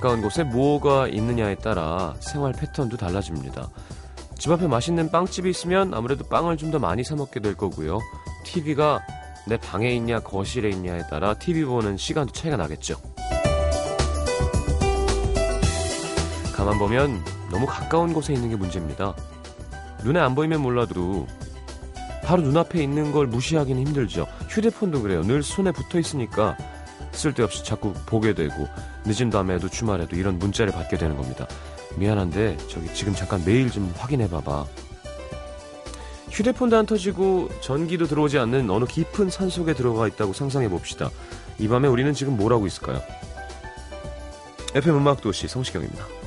가까운 곳에 뭐가 있느냐에 따라 생활 패턴도 달라집니다. 집 앞에 맛있는 빵집이 있으면 아무래도 빵을 좀 더 많이 사 먹게 될 거고요. TV가 내 방에 있냐 거실에 있냐에 따라 TV 보는 시간도 차이가 나겠죠. 가만 보면 너무 가까운 곳에 있는 게 문제입니다. 눈에 안 보이면 몰라도 바로 눈앞에 있는 걸 무시하기는 힘들죠. 휴대폰도 그래요. 늘 손에 붙어 있으니까 쓸데없이 자꾸 보게 되고 늦은 밤에도 주말에도 이런 문자를 받게 되는 겁니다. 미안한데 저기 지금 잠깐 메일 좀 확인해 봐봐. 휴대폰도 안 터지고 전기도 들어오지 않는 어느 깊은 산 속에 들어가 있다고 상상해 봅시다. 이 밤에 우리는 지금 뭘 하고 있을까요? FM 음악도시 성시경입니다.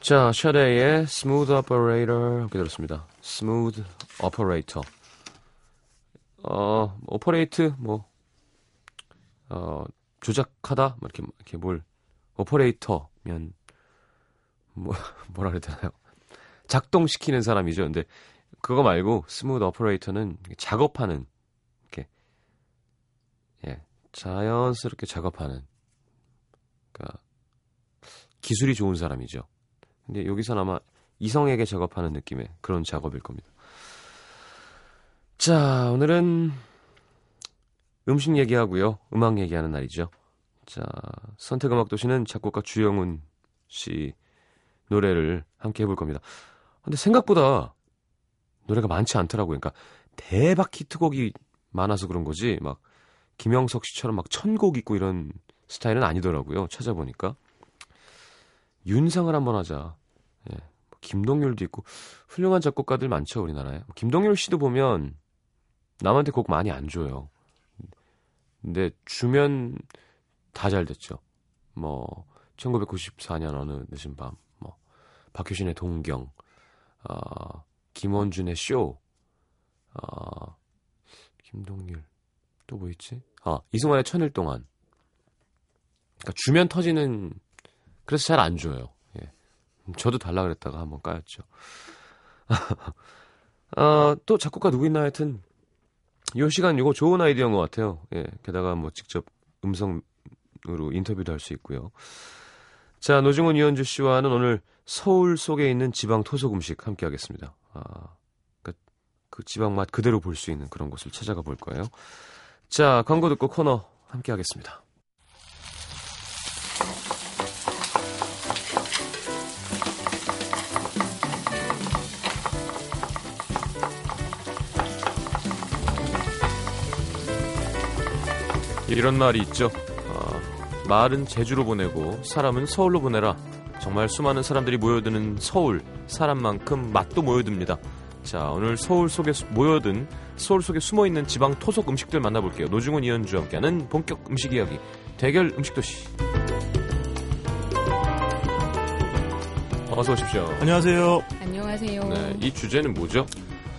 자, 샤데이의 Smooth Operator 함께 들었습니다. Smooth Operator. 어, operate 뭐 어, 조작하다 뭐 이렇게 이렇게 뭘 operator면 뭐 뭐라 그래야 되나요? 작동시키는 사람이죠. 근데 그거 말고 smooth operator는 작업하는 이렇게 예, 자연스럽게 작업하는 그러니까 기술이 좋은 사람이죠. 근데 여기서는 아마 이성에게 작업하는 느낌의 그런 작업일 겁니다. 자, 오늘은 음식 얘기하고요. 음악 얘기하는 날이죠. 자, 선택 음악 도시는 작곡가 주영훈 씨 노래를 함께 해볼 겁니다. 근데 생각보다 노래가 많지 않더라고요. 그러니까 대박 히트곡이 많아서 그런 거지. 막 김영석 씨처럼 막 천곡 있고 이런 스타일은 아니더라고요. 찾아보니까. 윤상을 한번 하자. 예. 뭐 김동률도 있고 훌륭한 작곡가들 많죠 우리나라에. 뭐 김동률 씨도 보면 남한테 곡 많이 안 줘요. 근데 주면 다 잘 됐죠. 뭐 1994년 어느 늦은 밤, 뭐 박효신의 동경, 어, 김원준의 쇼, 어, 김동률 또 뭐 있지? 아 이승환의 천일 동안. 그러니까 주면 터지는 그래서 잘 안 줘요. 예. 저도 달라 그랬다가 한번 까였죠. 어, 또 작곡가 누구 있나 하여튼 요 시간 이거 좋은 아이디어인 것 같아요. 예. 게다가 뭐 직접 음성으로 인터뷰도 할 수 있고요. 자, 노중훈 이현주 씨와는 오늘 서울 속에 있는 지방 토속 음식 함께 하겠습니다. 아, 그, 그 지방 맛 그대로 볼 수 있는 그런 곳을 찾아가 볼 거예요. 자, 광고 듣고 코너 함께 하겠습니다. 이런 말이 있죠. 어, 말은 제주로 보내고 사람은 서울로 보내라. 정말 수많은 사람들이 모여드는 서울, 사람만큼 맛도 모여듭니다. 자, 오늘 서울 속에 모여든 서울 속에 숨어 있는 지방 토속 음식들 만나볼게요. 노중훈 이현주와 함께하는 본격 음식 이야기 대결 음식 도시. 어서 오십시오. 안녕하세요. 안녕하세요. 네, 이 주제는 뭐죠?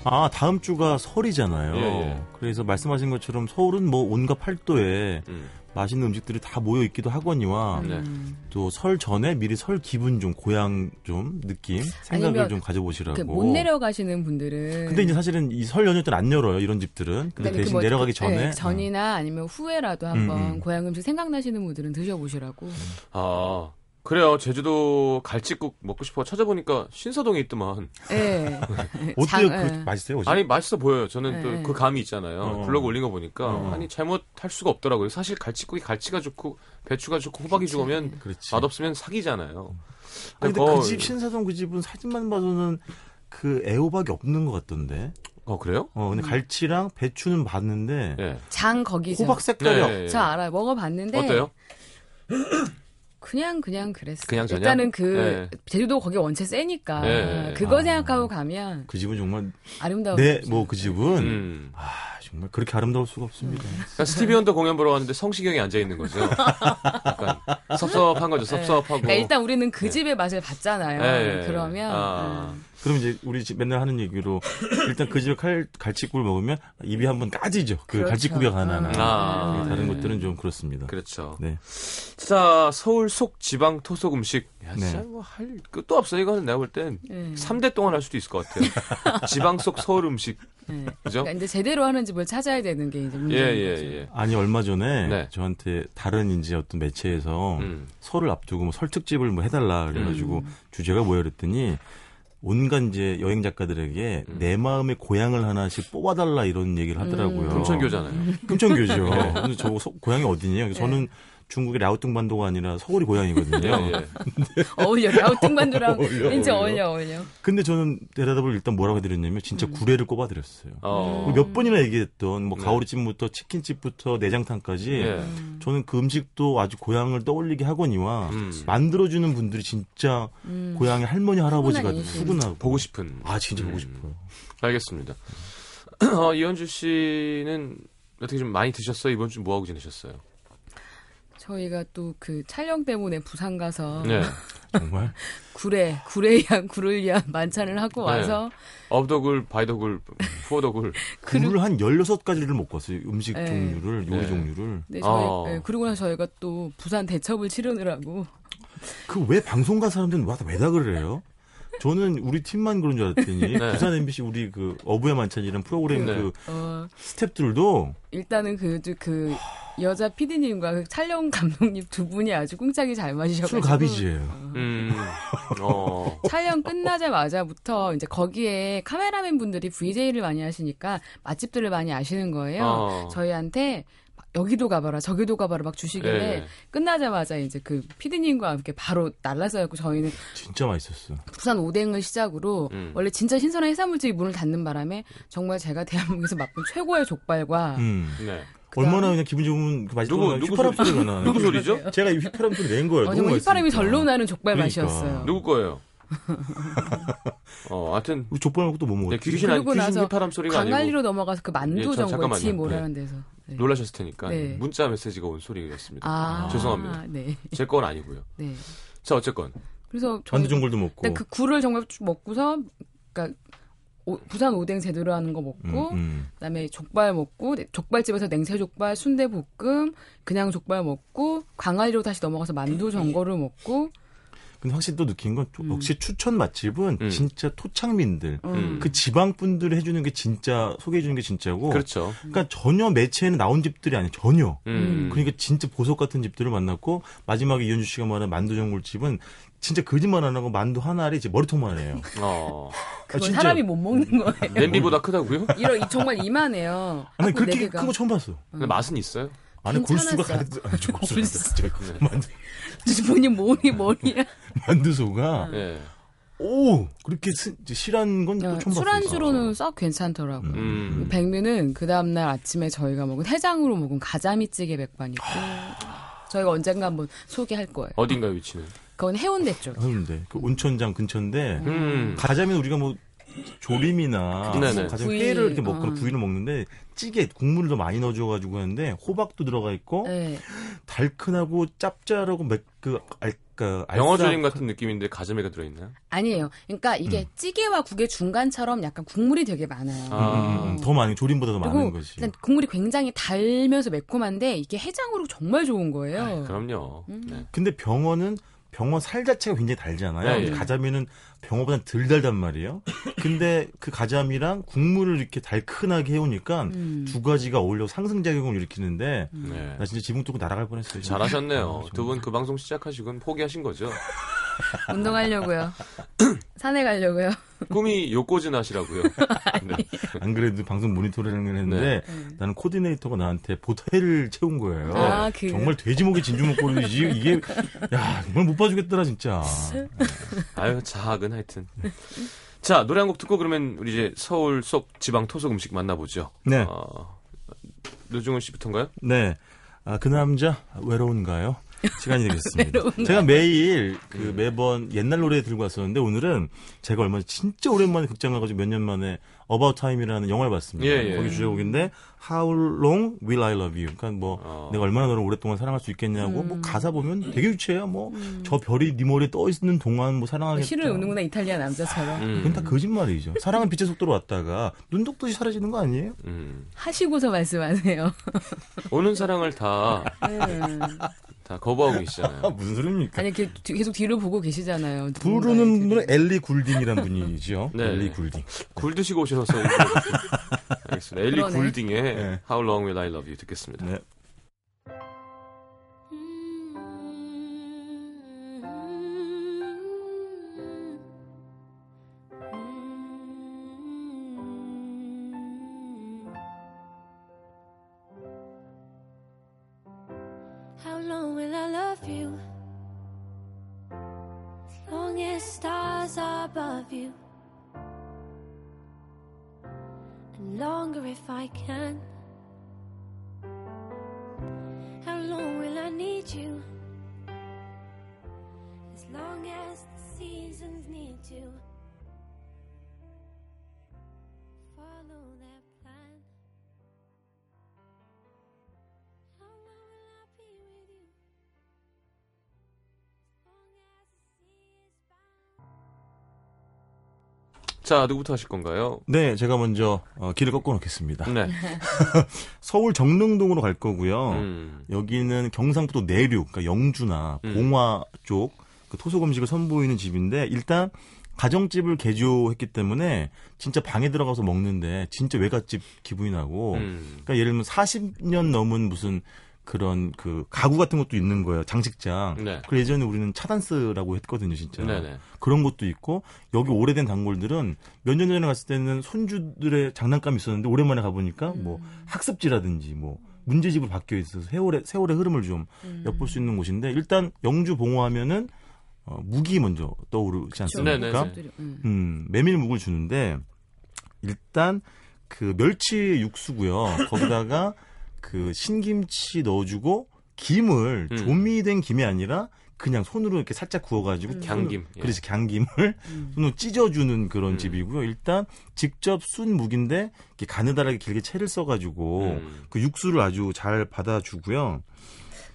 아, 다음 주가 설이잖아요. 예, 예. 그래서 말씀하신 것처럼 서울은 뭐 온갖 팔도에 음. 맛있는 음식들이 다 모여 있기도 하거니와 네. 음, 또설 전에 미리 설 기분 좀 고향 좀 느낌 생각을 좀 가져보시라고. 그 못 내려가시는 분들은 근데 이제 사실은 이 설 연휴 때는 안 열어요 이런 집들은. 근데 그러니까 대신 그 뭐- 내려가기 그- 전에 네, 전이나 아니면 후에라도 한번 음, 음. 고향 음식 생각나시는 분들은 드셔보시라고. 아, 그래요. 제주도 갈치국 먹고 싶어 찾아보니까 신사동에 있더만. 예. 어때요? 장- 그 예. 맛있어요? 혹시? 아니 맛있어 보여요. 저는 네. 또그 감이 있잖아요. 어. 블로그 올린 거 보니까 어. 아니 잘못할 수가 없더라고요. 사실 갈치국이 갈치가 좋고 배추가 좋고 호박이 그치. 좋으면 그렇지. 맛없으면 사기잖아요. 아니, 근데 거- 그집 신사동 그 집은 사진만 봐서는 그 애호박이 없는 것 같던데. 어 그래요? 어, 근데 갈치랑 배추는 봤는데 예. 장 거기죠. 호박 색깔이 네, 없- 예, 예. 저 알아요. 먹어봤는데 어때요? 그냥 그냥 그랬어요. 그냥 저냥? 일단은 그 네. 제주도 거기 원체 세니까 네. 그거 아. 생각하고 가면 그 집은 정말 아름다워. 네, 뭐 그 집은 음. 아, 정말 그렇게 아름다울 수가 없습니다. 그러니까 스티비 원더 공연 보러 왔는데 성시경이 앉아 있는 거죠. 약간 섭섭한 거죠. 섭섭하고. 그러니까 일단 우리는 그 집의 맛을 봤잖아요. 네. 그러면 아. 음. 그럼 이제 우리 집 맨날 하는 얘기로 일단 그 집에 칼, 갈치국을 먹으면 입이 한번 까지죠. 그 그렇죠. 갈치국이 가나나. 음. 아, 다른 네. 것들은 좀 그렇습니다. 그렇죠. 네. 자, 서울 속 지방 토속 음식. 야, 네. 진짜 뭐할 끝도 없어. 이거는 내가 볼 땐 네. 3대 동안 할 수도 있을 것 같아요. 지방 속 서울 음식. 네. 그죠? 그러니까 이제 제대로 하는 집을 찾아야 되는 게 이제 예, 문제인 예, 거죠. 예. 아니 얼마 전에 네. 저한테 다른 이제 어떤 매체에서 음. 설을 앞두고 뭐 설특집을 뭐 해달라 그래가지고 음. 주제가 뭐야 그랬더니 온갖 이제 여행 작가들에게 내 마음의 고향을 하나씩 뽑아달라 이런 얘기를 하더라고요. 음. 금천교잖아요. 금천교죠. 근데 저 소- 고향이 어디냐? 저는 중국의 라오뚱반도가 아니라 서울이 고향이거든요. 예, 예. 어울려. 라우뚱반도랑 어울려, 왠지 어울려. 어울려, 어울려. 근데 저는 대답을 일단 뭐라고 해드렸냐면 진짜 구례를 꼽아드렸어요. 어. 몇 번이나 얘기했던 뭐 네. 가오리찜부터 치킨집부터 내장탕까지 예. 저는 그 음식도 아주 고향을 떠올리게 하거니와 음. 만들어주는 분들이 진짜 음. 고향의 할머니 할아버지가. 수근하고 보고 싶은. 아 진짜 보고 음. 싶어요. 알겠습니다. 어, 이현주 씨는 어떻게 좀 많이 드셨어요? 이번 주 뭐 하고 지내셨어요? 저희가 또 그 촬영 때문에 부산 가서 네. 정말 굴의, 굴에 의한, 굴을 위한 만찬을 하고 네. 와서 업더굴, 바이더굴, 푸어더굴. 굴을 한 16가지를 먹고 왔어요. 음식 네. 종류를 요리 네. 종류를 네, 저희, 아. 네, 그리고 나서 저희가 또 부산 대첩을 치르느라고 그 왜 방송가 사람들은 와다 왜다 그래요? 저는 우리 팀만 그런 줄 알았더니 네. 부산 MBC 우리 그 어부의 만찬이라는 프로그램 네. 그 어, 스탭들도 일단은 그, 그 여자 PD님과 그 촬영 감독님 두 분이 아주 꿍짝이 잘 맞으셔가지고 술가비지예요. 음. 어. 촬영 끝나자마자부터 이제 거기에 카메라맨 분들이 VJ를 많이 하시니까 맛집들을 많이 아시는 거예요. 어. 저희한테 막 여기도 가봐라, 저기도 가봐라 막 주시길래 예. 끝나자마자 이제 그 피디님과 함께 바로 날라서였고 저희는 진짜 맛있었어. 부산 오뎅을 시작으로 음. 원래 진짜 신선한 해산물집이 문을 닫는 바람에 정말 제가 대한민국에서 맛본 최고의 족발과 음. 네. 그다음- 얼마나 그냥 기분 좋은 그 누구, 거 누구 휘파람 소리- 소리가 나. 누구 소리죠? 제가 이 휘파람 소리 낸 거예요. 어, 너무 정말 휘파람이 맛있으니까. 절로 나는 족발 그러니까. 맛이었어요. 누구 거예요? 어, 하여튼 우리 족발 먹고 또뭐 네, 먹었지? 귀신, 아니, 그리고 귀신 나서 휘파람 소리가 아니고 광안리로 넘어가서 그 만두 예, 저- 잠깐만요. 뭐라는 데서 네. 놀라셨을 테니까 네. 문자 메시지가 온 소리였습니다. 아, 죄송합니다. 네, 제 건 아니고요. 네. 자, 어쨌건 그래서 저희 만두전골도 먹고. 근데 그 굴을 정말 쭉 먹고서 그러니까 오- 부산 오뎅 제대로 하는 거 먹고 음, 음. 그다음에 족발 먹고 네, 족발집에서 냉채 족발, 순대 볶음, 그냥 족발 먹고 광안리로 다시 넘어가서 만두 전골을 먹고 근데 확실히 또 느낀 건또 역시 추천 맛집은 음. 진짜 토착민들. 음. 그 지방 분들이 해주는 게 진짜 소개해 주는 게 진짜고. 그렇죠. 그러니까 전혀 매체에는 나온 집들이 아니에요. 전혀. 음. 그러니까 진짜 보석 같은 집들을 만났고 마지막에 이현주 씨가 말한 만두 전골집은 진짜 거짓말 안 하고 만두 하나에 이제 머리통만 해요. 어. 그건 진짜. 사람이 못 먹는 거예요. 냄비보다 크다고요? 이러 이- 정말 이만해요. 아니 그렇게. 큰 거 처음 봤어. 근데 맛은 있어요. 안에 골수가. 가득 네. 만두 본인 머리 머리야. 만두소가 예. 오 그렇게 스- 이제 실한 건 또 처음 봤어요. 술안주로는 썩 괜찮더라고요. 음. 백미는 그 다음날 아침에 저희가 먹은 해장으로 먹은 가자미찌개 백반 있고 저희가 언젠가 한번 소개할 거예요. 어딘가요, 위치는? 그건 해운대 쪽. 하는데 그 온천장 근처인데 음. 가자미는 우리가 뭐 조림이나 네네. 뭐 가자미 구이, 회를 이렇게 먹거나 어. 구이를 먹는데 찌개 국물을 더 많이 넣어줘가지고 하는데 호박도 들어가 있고 네. 달큰하고 짭짤하고 맥그 알까 영어 알싸- 조림 같은 느낌인데 가자미가 들어있나요? 아니에요. 그러니까 이게 찌개와 국의 중간처럼 약간 국물이 되게 많아요. 아. 음, 음, 더 많이 조림보다 더 많은 거지. 일단 국물이 굉장히 달면서 매콤한데 이게 해장으로 정말 좋은 거예요. 아, 그럼요. 음. 네. 근데 병어는 병어 살 자체가 굉장히 달잖아요. 네, 근데 예. 가자미는 병어보다 덜 달단 말이에요. 근데 그 가자미랑 국물을 이렇게 달큰하게 해오니까 음. 두 가지가 어울려 상승작용을 일으키는데 네. 나 진짜 지붕 뚫고 날아갈 뻔했어요. 잘하셨네요. 아, 두분 그 방송 시작하시고는 포기하신 거죠? 운동하려고요. 산에 가려고요. 꿈이 요코즈나시라고요. 네. 안 그래도 방송 모니터링을 했는데 네. 나는 코디네이터가 나한테 보태를 채운 거예요. 아, 그 정말 돼지목이 진주 목걸이지 이게 야 정말 못 봐주겠더라 진짜. 아유 자학은 하여튼. 자 노래 한 곡 듣고 그러면 우리 이제 서울 속 지방 토속 음식 만나보죠. 네, 어, 노중훈 씨부터인가요? 네. 아, 그 남자 외로운가요? 시간이 되겠습니다. 외로운가요? 제가 매일 그 음. 매번 옛날 노래 들고 왔었는데 오늘은 제가 얼마 전 진짜 오랜만에 극장 가가지고 몇 년 만에 About Time이라는 영화를 봤습니다. 예, 예. 거기 주제곡인데 How Long Will I Love You? 그러니까 뭐 어. 내가 얼마나 너를 오랫동안 사랑할 수 있겠냐고 음. 뭐 가사 보면 되게 유치해요. 뭐저 별이 네 머리에 떠 있는 동안 뭐 사랑하겠다. 시를 우는구나 이탈리아 남자처럼 음. 그건 다 거짓말이죠. 사랑은 빛의 속도로 왔다가 눈 똑듯이 사라지는 거 아니에요? 음. 하시고서 말씀하세요. 오는 사랑을 다, 음. 다 거부하고 아, 계시잖아요. 무슨 소리입니까? 아니 뒤- 계속 뒤를 보고 계시잖아요. 부르는 분은 엘리 굴딩이란 분이죠. 네. 엘리 굴딩. 굴 드시고 오셔서. 알겠습니다. 엘리 그러네. 굴딩의 네. How Long Will I Love You 듣겠습니다. 네. Longer if I can. How long will I need you? As long as the seasons need to 자, 누구부터 하실 건가요? 네, 제가 먼저 어, 길을 꺾어 놓겠습니다. 네. 서울 정릉동으로 갈 거고요. 음. 여기는 경상북도 내륙, 그러니까 영주나 음. 봉화 쪽그 토속 음식을 선보이는 집인데 일단 가정집을 개조했기 때문에 진짜 방에 들어가서 먹는데 진짜 외갓집 기분이 나고 음. 그러니까 예를 들면 40년 넘은 무슨 그런 그 가구 같은 것도 있는 거예요. 장식장. 네. 그 예전에 우리는 차단스라고 했거든요, 진짜. 네네. 그런 것도 있고 여기 오래된 단골들은 몇 년 전에 갔을 때는 손주들의 장난감이 있었는데 오랜만에 가보니까 뭐 학습지라든지 뭐 문제집으로 바뀌어 있어서 세월의 세월의 흐름을 좀 엿볼 수 있는 곳인데 일단 영주 봉화하면은 어, 무기 먼저 떠오르지 않습니까? 네네네. 음. 음, 메밀 묵을 주는데 일단 그 멸치 육수고요. 거기다가 그 신김치 넣어주고 김을 음. 조미된 김이 아니라 그냥 손으로 이렇게 살짝 구워가지고 갱김. 예. 그래서 갱김을 음. 손으로 찢어주는 그런 음. 집이고요. 일단 직접 순 묵인데 이렇게 가느다랗게 길게 채를 써가지고 음. 그 육수를 아주 잘 받아주고요.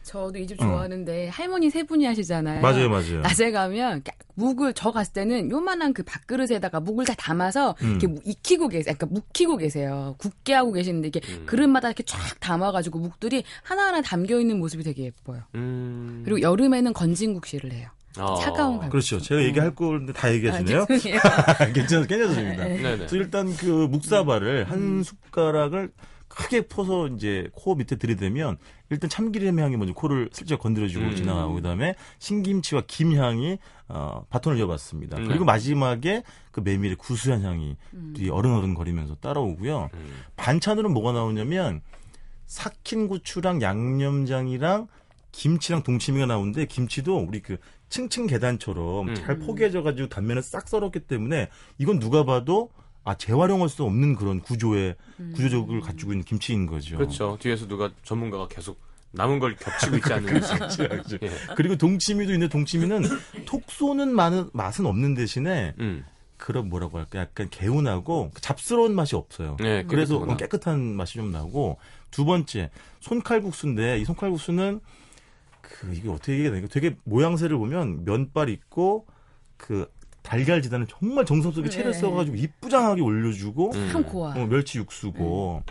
저도 이집 어. 좋아하는데 할머니 세 분이 하시잖아요. 맞아요, 맞아요. 낮에 가면 묵을 저 갔을 때는 요만한 그 밥그릇에다가 묵을 다 담아서 음. 이렇게 무- 익히고 계세요. 그러니까 묵히고 계세요. 굳게 하고 계시는데 이게 음. 그릇마다 이렇게 쫙 담아가지고 묵들이 하나하나 담겨 있는 모습이 되게 예뻐요. 음. 그리고 여름에는 건진국시를 해요. 아. 차가운 갈- 그렇죠. 제가 얘기할 건데 다 얘기해 주네요. 아, 깨져줍니다. 네네. 그래서 일단 그 묵사발을 음. 한 숟가락을 크게 퍼서 이제 코 밑에 들이대면 일단 참기름 향이 먼저 코를 슬쩍 건드려주고 음. 지나가고 그다음에 신김치와 김 향이 어, 바톤을 이어봤습니다. 음. 그리고 마지막에 그 메밀의 구수한 향이 음. 뒤 어른어른 거리면서 따라오고요. 음. 반찬으로 뭐가 나오냐면 삭힌 고추랑 양념장이랑 김치랑 동치미가 나오는데 김치도 우리 그 층층 계단처럼 음. 잘 포개져가지고 단면을 싹 썰었기 때문에 이건 누가 봐도 아 재활용할 수 없는 그런 구조의 음. 구조적을 갖추고 있는 김치인 거죠. 그렇죠. 뒤에서 누가 전문가가 계속 남은 걸 겹치고 있지 않는 이상. 그렇죠. 예. 그리고 동치미도 있는데 동치미는 톡 쏘는 많은 맛은 없는 대신에 음. 그런 뭐라고 할까 약간 개운하고 잡스러운 맛이 없어요. 네, 그래서 깨끗하구나. 깨끗한 맛이 좀 나고 두 번째 손칼국수인데 이 손칼국수는 그 이게 어떻게 얘기해야 되나 되게 모양새를 보면 면발 있고 그 달걀 지단을 정말 정성스럽게 채를 네. 써가지고 이쁘장하게 올려주고 음. 참 고와. 어, 멸치 육수고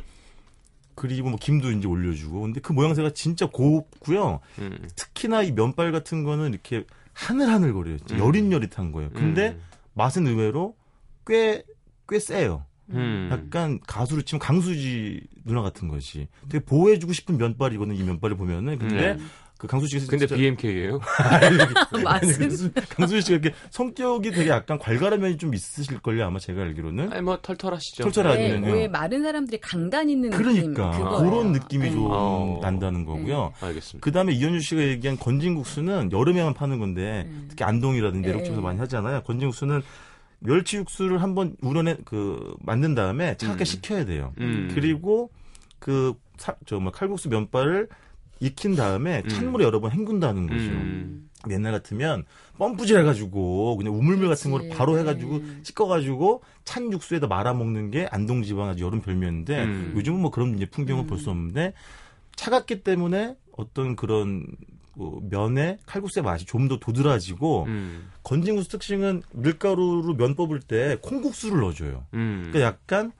그리고 뭐 김도 이제 올려주고 근데 그 모양새가 진짜 곱고요 음. 특히나 이 면발 같은 거는 이렇게 하늘하늘 거려요 음. 여릿여릿한 거예요 근데 맛은 의외로 꽤 꽤 세요. 음. 약간 가수로 치면 강수지 누나 같은 것이 되게 보호해주고 싶은 면발이거든 이 면발을 보면은 근데 네. 그 강수 씨가 근데 진짜- BMK예요? 맛은 강수, 강수 씨가 이렇게 성격이 되게 약간 괄괄한 면이 좀 있으실 걸요 아마 제가 알기로는. 아니 뭐 털털하시죠. 왜, 아니면요. 왜 마른 사람들이 강단 있는 느낌 그러니까 그거예요. 그런 느낌이 네. 좀 어. 난다는 거고요. 알겠습니다. 그 다음에 이현주 씨가 얘기한 건진국수는 여름에만 파는 건데 음. 특히 안동이라든지 네. 이런 쪽에서 많이 하잖아요. 건진국수는 멸치 육수를 한번 우려내 그 만든 다음에 차갑게 음. 식혀야 돼요. 음. 그리고 그저뭐 칼국수 면발을 익힌 다음에 음. 찬물에 여러 번 헹군다는 거죠. 음. 옛날 같으면 펌프질 해가지고 그냥 우물물 같은. 거를 바로 해가지고 음. 씻어가지고 찬 육수에다 말아 먹는 게 안동지방 아주 여름 별미였는데 음. 요즘은 뭐 그런 이제 풍경을 음. 볼수 없는데 차갑기 때문에 어떤 그런 뭐 면의 칼국수의 맛이 좀 더 도드라지고 음. 건진국수 특징은 밀가루로 면 뽑을 때 콩국수를 넣어줘요. 음. 그러니까 약간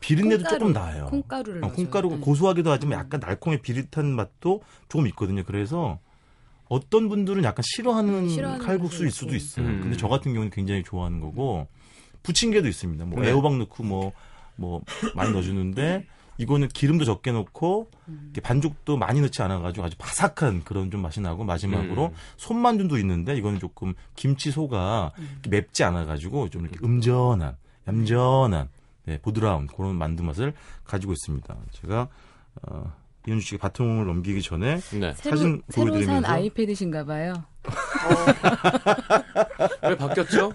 비린내도 콩가루, 조금 나요. 콩가루를 어. 콩가루가 네. 고소하기도 하지만 약간 날콩의 비릿한 맛도 조금 있거든요. 그래서 어떤 분들은 약간 싫어하는, 싫어하는 칼국수일 수도. 있어요. 음. 근데 저 같은 경우는 굉장히 좋아하는 거고 부침개도 있습니다. 뭐 네. 애호박 넣고 뭐뭐 많이 넣어주는데 이거는 기름도 적게 넣고 음. 이렇게 반죽도 많이 넣지 않아가지고 아주 바삭한 그런 좀 맛이 나고 마지막으로 음. 손만두도 있는데 이거는 조금 김치 소가 음. 맵지 않아가지고 좀 이렇게 음전한 얌전한 네, 보드라운 그런 만두 맛을 가지고 있습니다. 제가 어, 이현주 씨가 바통을 넘기기 전에 네. 새로, 사진 새로 산 보여드리면서 아이패드신가 봐요. 왜 바뀌었죠?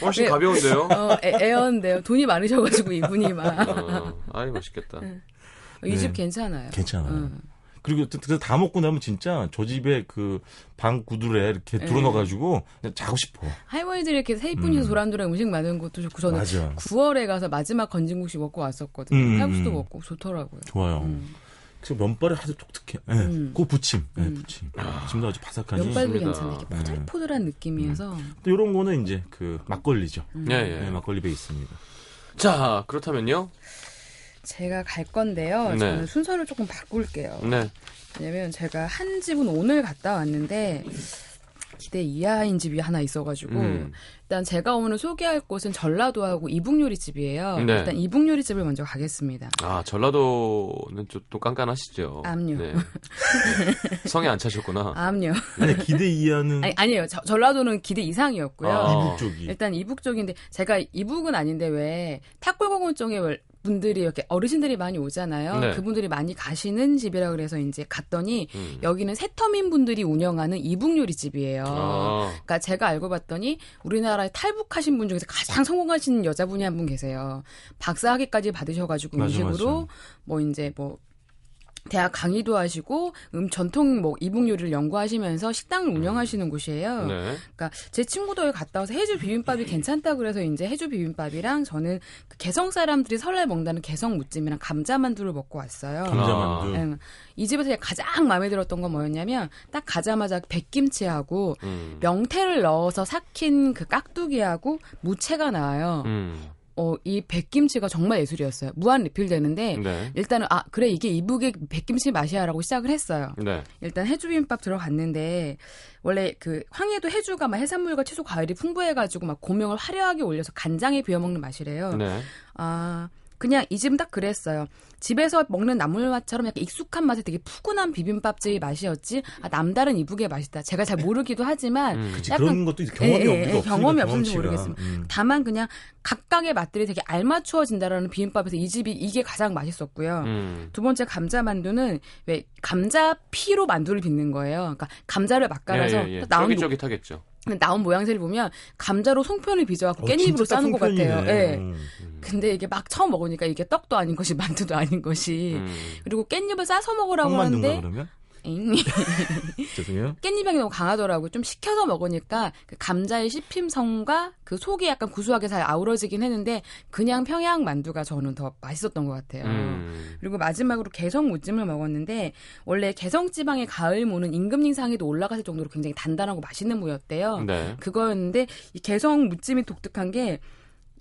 훨씬 네. 가벼운데요? 어, 애, 애언데요. 돈이 많으셔가지고 이분이 막. 어, 아이 맛있겠다. 이집 네. 괜찮아요. 괜찮아요. 응. 그리고 또- 그래서 다 먹고 나면 진짜 저 집에 그 방 구두에 이렇게 네. 들어넣어가지고 그냥 자고 싶어. 할머니들이 이렇게 세 분이서 음. 도란도란 음식 만드는 것도 좋고 저는 맞아. 9월에 가서 마지막 건진국수 먹고 왔었거든요. 음, 칼국수도 음. 먹고 좋더라고요. 좋아요. 음. 그래서 면발이 아주 독특해. 예. 음. 그 부침. 예, 음. 부침. 부침도 아주 바삭하니. 면발도. 괜찮아요. 이렇게 네. 포들포들한 느낌이어서 또 이런 거는 이제 그 막걸리죠. 예, 예. 네, 막걸리 베이스입니다. 자, 그렇다면요. 제가 갈 건데요. 네. 저는 순서를 조금 바꿀게요. 네. 왜냐면 제가 한 집은 오늘 갔다 왔는데 기대 이하인 집이 하나 있어가지고 음. 일단 제가 오늘 소개할 곳은 전라도하고 이북요리집이에요. 네. 일단 이북요리집을 먼저 가겠습니다. 아, 전라도는 좀 또 깐깐하시죠. 암요. 네. 성에 안 차셨구나. 암요. 아니 기대 이하는 아니, 아니에요. 저- 전라도는 기대 이상이었고요. 아. 이북 쪽이. 일단 이북 쪽인데 제가 이북은 아닌데 왜 탁골공원 쪽에 월- 분들이 이렇게 어르신들이 많이 오잖아요. 네. 그분들이 많이 가시는 집이라 그래서 이제 갔더니 음. 여기는 세터민 분들이 운영하는 이북 요리집이에요. 아, 그러니까 제가 알고 봤더니 우리나라에 탈북하신 분 중에서 가장 성공하신 여자분이 한 분 계세요. 박사학위까지 받으셔가지고 맞아, 음식으로 뭐 이제 뭐 대학 강의도 하시고 음 전통 뭐 이북 요리를 연구하시면서 식당을 운영하시는 곳이에요. 네. 그러니까 제 친구도 여기 갔다 와서 해주 비빔밥이 괜찮다 그래서 이제 해주 비빔밥이랑 저는 그 개성 사람들이 설날 먹는다는 개성 무찜이랑 감자 만두를 먹고 왔어요. 감자 만두. 응. 이 집에서 가장 마음에 들었던 건 뭐였냐면 딱 가자마자 백김치하고 음. 명태를 넣어서 삭힌 그 깍두기하고 무채가 나와요. 음. 어, 이 백김치가 정말 예술이었어요. 무한 리필되는데 네. 일단은 아 그래 이게 이북의 백김치 맛이야라고 시작을 했어요. 네. 일단 해주 비빔밥 들어갔는데 원래 그 황해도 해주가 막 해산물과 채소 과일이 풍부해가지고 막 고명을 화려하게 올려서 간장에 비워 먹는 맛이래요. 네. 아 그냥 이 집은 딱 그랬어요. 집에서 먹는 나물맛처럼 약간 익숙한 맛에 되게 푸근한 비빔밥집의 맛이었지. 아 남다른 이북의 맛이다. 제가 잘 모르기도 하지만 음. 그치, 약간- 그런 것도 경험이 예, 예, 예, 경험이 없는지. 모르겠습니다. 음. 다만 그냥 각각의 맛들이 되게 알맞추어진다라는 비빔밥에서 이 집이 이게 가장 맛있었고요. 음. 두 번째 감자 만두는 왜 감자 피로 만두를 빚는 거예요. 그러니까 감자를 막 깔아서 예, 예, 예. 나온 모- 쫄깃쫄깃하겠죠. 나온 모양새를 보면 감자로 송편을 빚어갖고 어, 깻잎으로 진짜 싸는 것. 같아요. 예. 음. 근데 이게 막 처음 먹으니까 이게 떡도 아닌 것이 만두도 아닌 것이 음. 그리고 깻잎을 싸서 먹으라고 하는데 그러면? 엥. 죄송해요. 깻잎향이 너무 강하더라고요. 좀 식혀서 먹으니까 그 감자의 씹힘성과 그 속이 약간 구수하게 잘 아우러지긴 했는데 그냥 평양 만두가 저는 더 맛있었던 것 같아요. 음. 그리고 마지막으로 개성 무찜을 먹었는데 원래 개성 지방의 가을 무는 임금님상에도 올라갔을 정도로 굉장히 단단하고 맛있는 무였대요. 네. 그거였는데 이 개성 무찜이 독특한 게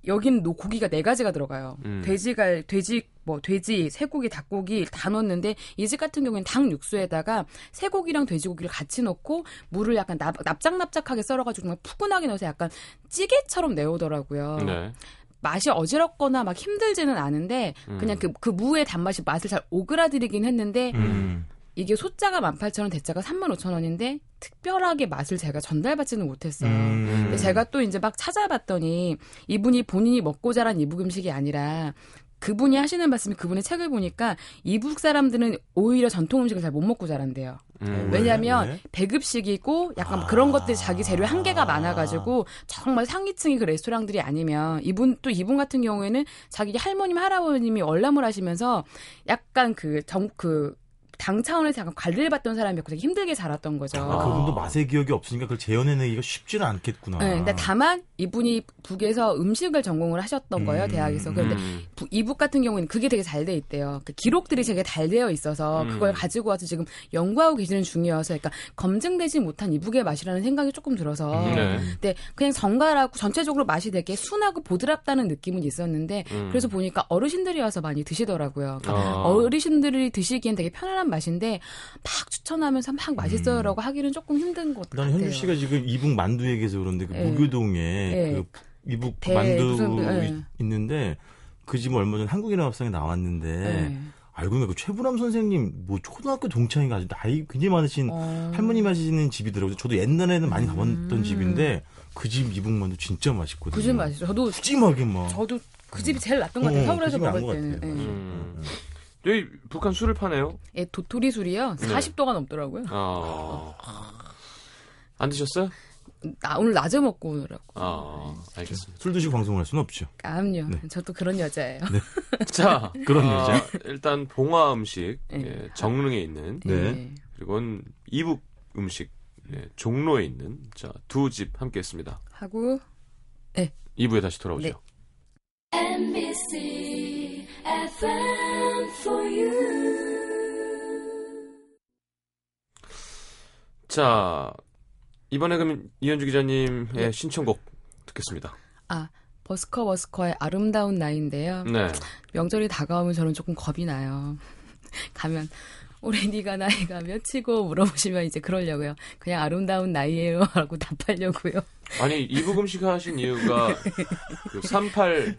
여기는 노 고기가 네 가지가 들어가요. 음. 돼지가 돼지 뭐 돼지, 쇠고기, 닭고기 다 넣었는데 이 집 같은 경우에는 닭 육수에다가 쇠고기랑 돼지고기를 같이 넣고 물을 약간 납, 납작납작하게 썰어가지고 정말 푸근하게 넣어서 약간 찌개처럼 내오더라고요. 네. 맛이 어지럽거나 막 힘들지는 않은데 음. 그냥 그, 그 무의 단맛이 맛을 잘 오그라들이긴 했는데 음. 이게 소자가 18,000원, 대자가 35,000원인데 특별하게 맛을 제가 전달받지는 못했어요. 음. 근데 제가 또 이제 막 찾아봤더니 이분이 본인이 먹고 자란 이북 음식이 아니라 그분이 하시는 말씀이 그분의 책을 보니까 이북 사람들은 오히려 전통 음식을 잘 못 먹고 자란대요. 음. 왜? 왜냐하면 왜? 배급식이고 약간 아. 그런 것들이 자기 재료에 한계가 많아가지고 정말 상위층의 그 레스토랑들이 아니면 이분 또 이분 같은 경우에는 자기 할머님 할아버님이 월남을 하시면서 약간 그 정그 당 차원에서 약간 관리를 받던 사람이었고 되게 힘들게 자랐던 거죠. 아, 그분도 맛의 기억이 없으니까 그걸 재현해내기가 쉽지는 않겠구나. 네, 근데 다만 이분이 북에서 음식을 전공을 하셨던 거예요 음, 대학에서. 그런데 음. 부- 이북 같은 경우에는 그게 되게 잘 돼 있대요. 그 기록들이 되게 잘 되어 있어서 음. 그걸 가지고 와서 지금 연구하고 계시는 중이어서 그러니까 검증되지 못한 이북의 맛이라는 생각이 조금 들어서 음. 네. 근데 그냥 정갈하고 전체적으로 맛이 되게 순하고 보드랍다는 느낌은 있었는데 음. 그래서 보니까 어르신들이 와서 많이 드시더라고요. 그러니까 아. 어르신들이 드시기엔 되게 편안한 맛인데 막 추천하면서 막 맛있어요라고 하기는 조금 힘든 것 같아요. 난 현주 씨가 지금 이북 만두 얘기해서 그런데 그 네. 무교동에 네. 그 이북 배, 만두 무슨, 이- 네. 있는데 그 집은 얼마 전에 한국인의 밥상에 나왔는데 네. 알고 보니까 그 최불암 선생님 뭐 초등학교 동창인가 아주 나이 굉장히 많으신 어. 할머님 하시는 집이더라고요. 저도 옛날에는 많이 가봤던 음. 집인데 그 집 이북 만두 진짜 맛있거든요. 그 집 맛있어. 저도 푸짐하게 막. 저도 그 집이 제일 낫던 것 같아요. 어, 서울에서 그 먹을 것 때는. 같아요. 예. 음. 여기 북한 술을 파네요. 예, 도토리 술이요. 네. 40도가 넘더라고요. 아. 안 드셨어요? 나 오늘 낮에 먹고 오느라고. 아, 알겠습니다. 술 드시고 방송을 할 수는 없죠. 암요. 네. 저도 그런 여자예요. 자, 그런 아, 여자. 일단 봉화 음식 네. 예, 정릉에 있는 네. 예. 그리고는 이북 음식 예, 종로에 있는 자 두 집 함께했습니다. 하고 2부에 다시 돌아오죠. 네. 자 이번에 그럼 이현주 기자님의 네. 신청곡 듣겠습니다. 아 버스커 버스커의 아름다운 나이인데요. 네. 명절이 다가오면 저는 조금 겁이 나요. 가면 올해 네가 나이가 몇이고 물어보시면 이제 그러려고요. 그냥 아름다운 나이에요 하고 답하려고요. 아니 이북 음식 하신 이유가 그 38,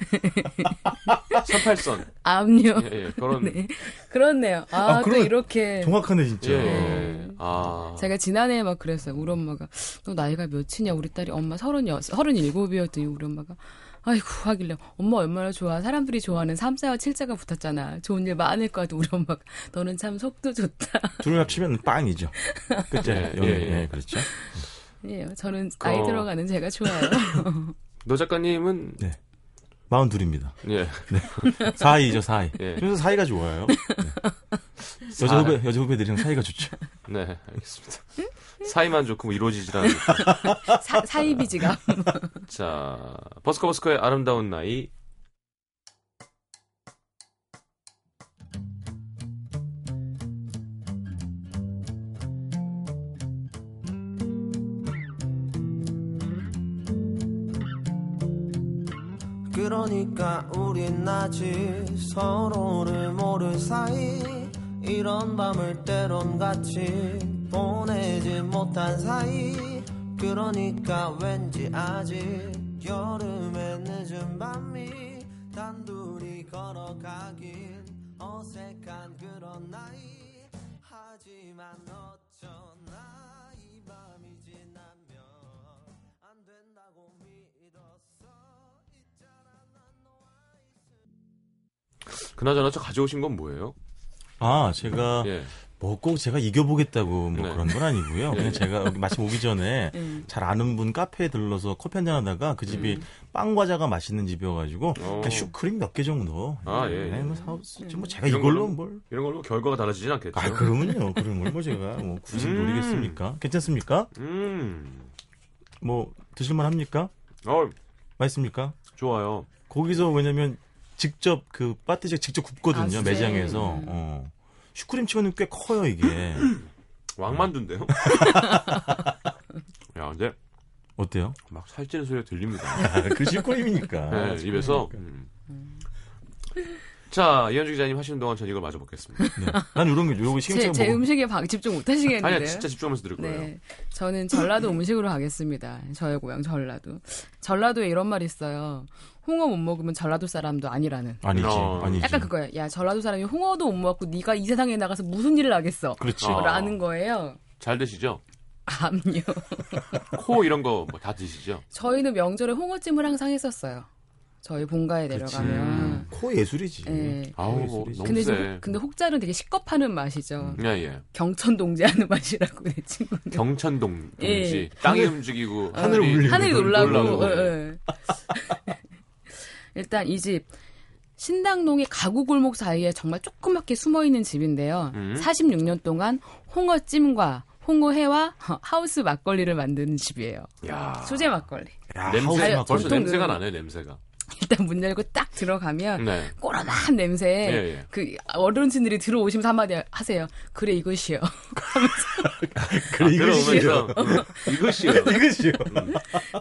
38선 암요. 예, 예, 그런 네. 그렇네요. 아, 아, 또 이렇게. 정확하네 진짜. 예, 예. 아 제가 지난해에 막 그랬어요. 우리 엄마가 너 나이가 몇이냐? 우리 딸이 엄마 서른여 서른일곱이었더니 우리 엄마가 아이고 하길래 엄마 얼마나 좋아. 사람들이 좋아하는 삼자와 칠자가 붙었잖아. 좋은 일 많을 거 같아. 우리 엄마가. 너는 참 속도 좋다. 둘 합치면 빵이죠. 그때 예 예, 예, 예, 예, 그렇죠. 예 저는 그 나이 어... 들어가는 제가 좋아요. 노 작가님은 네. 42입니다. 예. 네. 4위죠, 4위. 예. 그래서 사이가 좋아요. 네. 여자 후배, 여자 후배들이랑 사이가 좋죠. 네, 알겠습니다. 사이만 좋고 뭐 이루어지질 않아요. 4위 비지가. 자, 버스커버스커의 아름다운 나이 그러니까 우린 아직 서로를 모를 사이 이런 밤을 때론 같이 보내지 못한 사이 그러니까 왠지 아직 여름의 늦은 밤이 단둘이 걸어가긴 어색한 그런 나이 하지만 어쩌 그나저나 저 가져오신 건 뭐예요? 아, 제가 예. 뭐꼭 제가 이겨보겠다고 뭐 네. 그런 건 아니고요. 예. 그냥 제가 여기 마침 오기 전에 음. 잘 아는 분 카페에 들러서 커피 한잔 하다가 그 집이 빵 과자가 맛있는 집이어가지고 어. 슈크림 몇 개 정도. 아, 예, 네, 예. 뭐 사왔지. 뭐 제가 이런 이걸로 거는- 뭘. 이런 걸로 결과가 달라지진 않겠죠. 아, 그러면요. 그런 걸 뭐 제가 뭐 굳이 음. 노리겠습니까? 괜찮습니까? 음. 뭐 드실만 합니까? 어, 맛있습니까? 좋아요. 거기서 왜냐면 직접 그 파티식 직접 굽거든요 아? 매장에서 음. 어. 슈크림 치고는 꽤 커요 이게 왕만두인데요? 야, 근데 어때요? 막 살찌는 소리가 들립니다. 아, 그 슈크림이니까 네, 입에서. 음. 자, 이현주 기자님 하시는 동안 전 이걸 마저 먹겠습니다. 네. 난 이런 게 요거 제, 시금치가 제 먹어. 음식에 방- 집중 못 하시겠는데요. 아니야, 진짜 집중하면서 들을 거예요. 네. 저는 전라도 음식으로 가겠습니다. 저의 고향 전라도. 전라도에 이런 말이 있어요. 홍어 못 먹으면 전라도 사람도 아니라는. 아니지, 어. 아니지. 약간 그거예요. 야, 전라도 사람이 홍어도 못 먹고 네가 이 세상에 나가서 무슨 일을 하겠어. 그렇지. 어. 라는 거예요. 잘 드시죠? 암요. 코 이런 거뭐다 드시죠? 저희는 명절에 홍어찜을 항상 했었어요. 저희 본가에. 내려가면. 코 예술이지. 예. 아우, 어, 너무 근데, 세. 근데 혹자는 되게 시겁하는 맛이죠. 예, 예. 경천 동지하는 맛이라고 내 친구는. 경천동 예. 동지. 땅이 움직이고 하늘 하늘이 울리고. 하늘이 놀라고. 놀라고. 어, 어. 일단 이 집 신당동의 가구 골목 사이에 정말 조그맣게 숨어 있는 집인데요. 음. 46년 동안 홍어찜과 홍어회와 하우스 막걸리를 만드는 집이에요. 야. 수제 막걸리. 야, 냄새 하우스 아유, 막걸리. 벌써 냄새가. 나네, 냄새가. 일단 문 열고 딱 들어가면 네. 꼬라만 냄새에 예, 예. 그 어른들이 들어오시면서 한마디 하세요. 그래 이것이요. 그래, 이것이요. 들어오면서 음, 이것이요. 이것이요.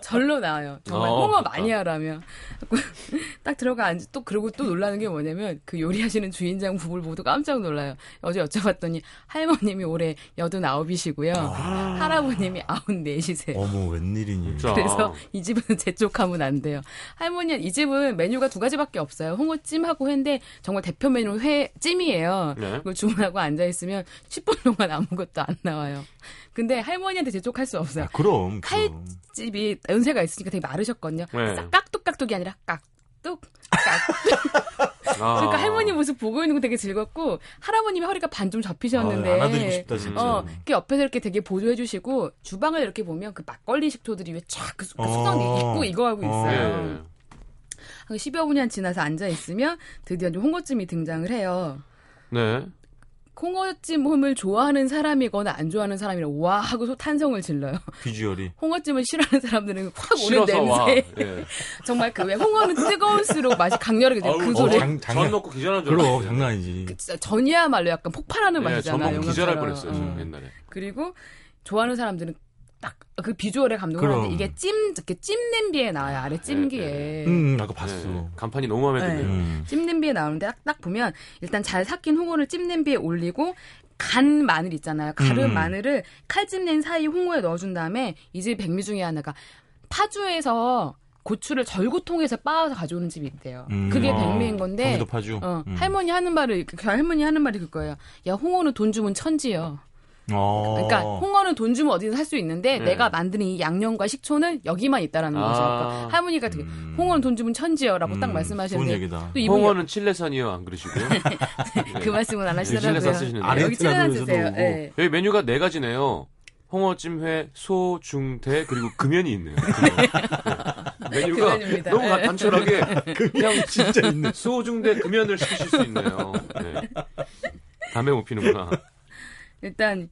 절로 나와요. 정말 어, 홍어 좋다. 많이 하라며. 딱 들어가 앉, 또, 그리고 또 놀라는 게 뭐냐면, 그 요리하시는 주인장 부부를 보고 깜짝 놀라요. 어제 여쭤봤더니, 할머님이 올해 89이시고요. 할아버님이 94시세요. 어머, 웬일이니. 그래서 이 집은 재촉하면 안 돼요. 할머니는 이집 은 메뉴가 두 가지밖에 없어요. 홍어찜하고 회인데 정말 대표 메뉴 회 찜이에요. 네. 그걸 주문하고 앉아 있으면 10분 동안 아무것도 안 나와요. 근데 할머니한테 재촉할 수 없어요. 아, 그럼. 칼- 그럼. 집이 연세가 있으니까 되게 마르셨거든요. 네. 싹 깍둑깍둑이 아니라 깍둑. 깍. 아. 그러니까 할머니 모습 보고 있는 거 되게 즐겁고 할아버님이 허리가 반 좀 접히셨는데 아, 안아드리고 싶다, 진짜. 어, 그 옆에서 이렇게 되게 보조해 주시고 주방을 이렇게 보면 그 막걸리 식초들이 왜 쫙그 그 어. 수상 입고 이거 하고 예, 있어요. 예. 한 10여 분이 한 지나서 앉아 있으면 드디어 이제 홍어찜이 등장을 해요. 네. 홍어찜을 좋아하는 사람이거나 안 좋아하는 사람이라 와 하고 소- 탄성을 질러요. 비주얼이. 홍어찜을 싫어하는 사람들은 확 오는 와. 냄새. 예. 정말 그 왜 홍어는 뜨거울수록 맛이 강렬하게 돼요. 그 아우, 소리. 전- 장- 장난- 전 먹고 기절한 줄 그럼, 알았어요. 장난 아니지. 그 진짜 전이야말로 약간 폭발하는 예, 전 맛이잖아요. 먹고 기절할. 뻔했어요, 어. 저 옛날에. 그리고 좋아하는 사람들은 딱 그 비주얼에 감동을 그럼. 하는데 이게 찜 이렇게 찜 냄비에 나와요 아래 찜기에 네, 음, 아까 봤어. 예, 간판이 너무 마음에 네. 드네요. 음. 찜 냄비에 나오는데 딱, 딱 보면 일단 잘 삭힌 홍어를 찜 냄비에 올리고 간 마늘 있잖아요 가른 음. 마늘을 칼집 낸 사이 홍어에 넣어준 다음에 이집 백미 중에 하나가 파주에서 고추를 절구통에서 빻아서 가져오는 집이 있대요. 음. 그게 어, 백미인 건데. 어, 음. 할머니 하는 말을 그 할머니 하는 말이 그거예요. 야 홍어는 돈 주면 천지요. 어. 그러니까 홍어는 돈 주면 어디든 살 수 있는데 네. 내가 만드는 이 양념과 식초는 여기만 있다라는 아. 거죠. 그러니까 할머니가 되게 음. 홍어는 돈 주면 천지요라고 딱 음, 말씀하시는데 좋은 얘기다. 또 이분이 홍어는 칠레산이요, 안 그러시고요? 그 말씀은 안 칠레산 하시더라고요. 쓰시는데. 여기 칠레산 쓰세요. 쪽에서도 예. 여기 메뉴가 네 가지네요. 홍어찜회, 소, 중, 대, 그리고 금연이 있네요. 네. 메뉴가 금연입니다. 너무 네. 단촐하게 그냥 진짜 있네. 소, 중, 대, 금연을 시키실 수 있네요. 네. 담배 못 피는구나. 일단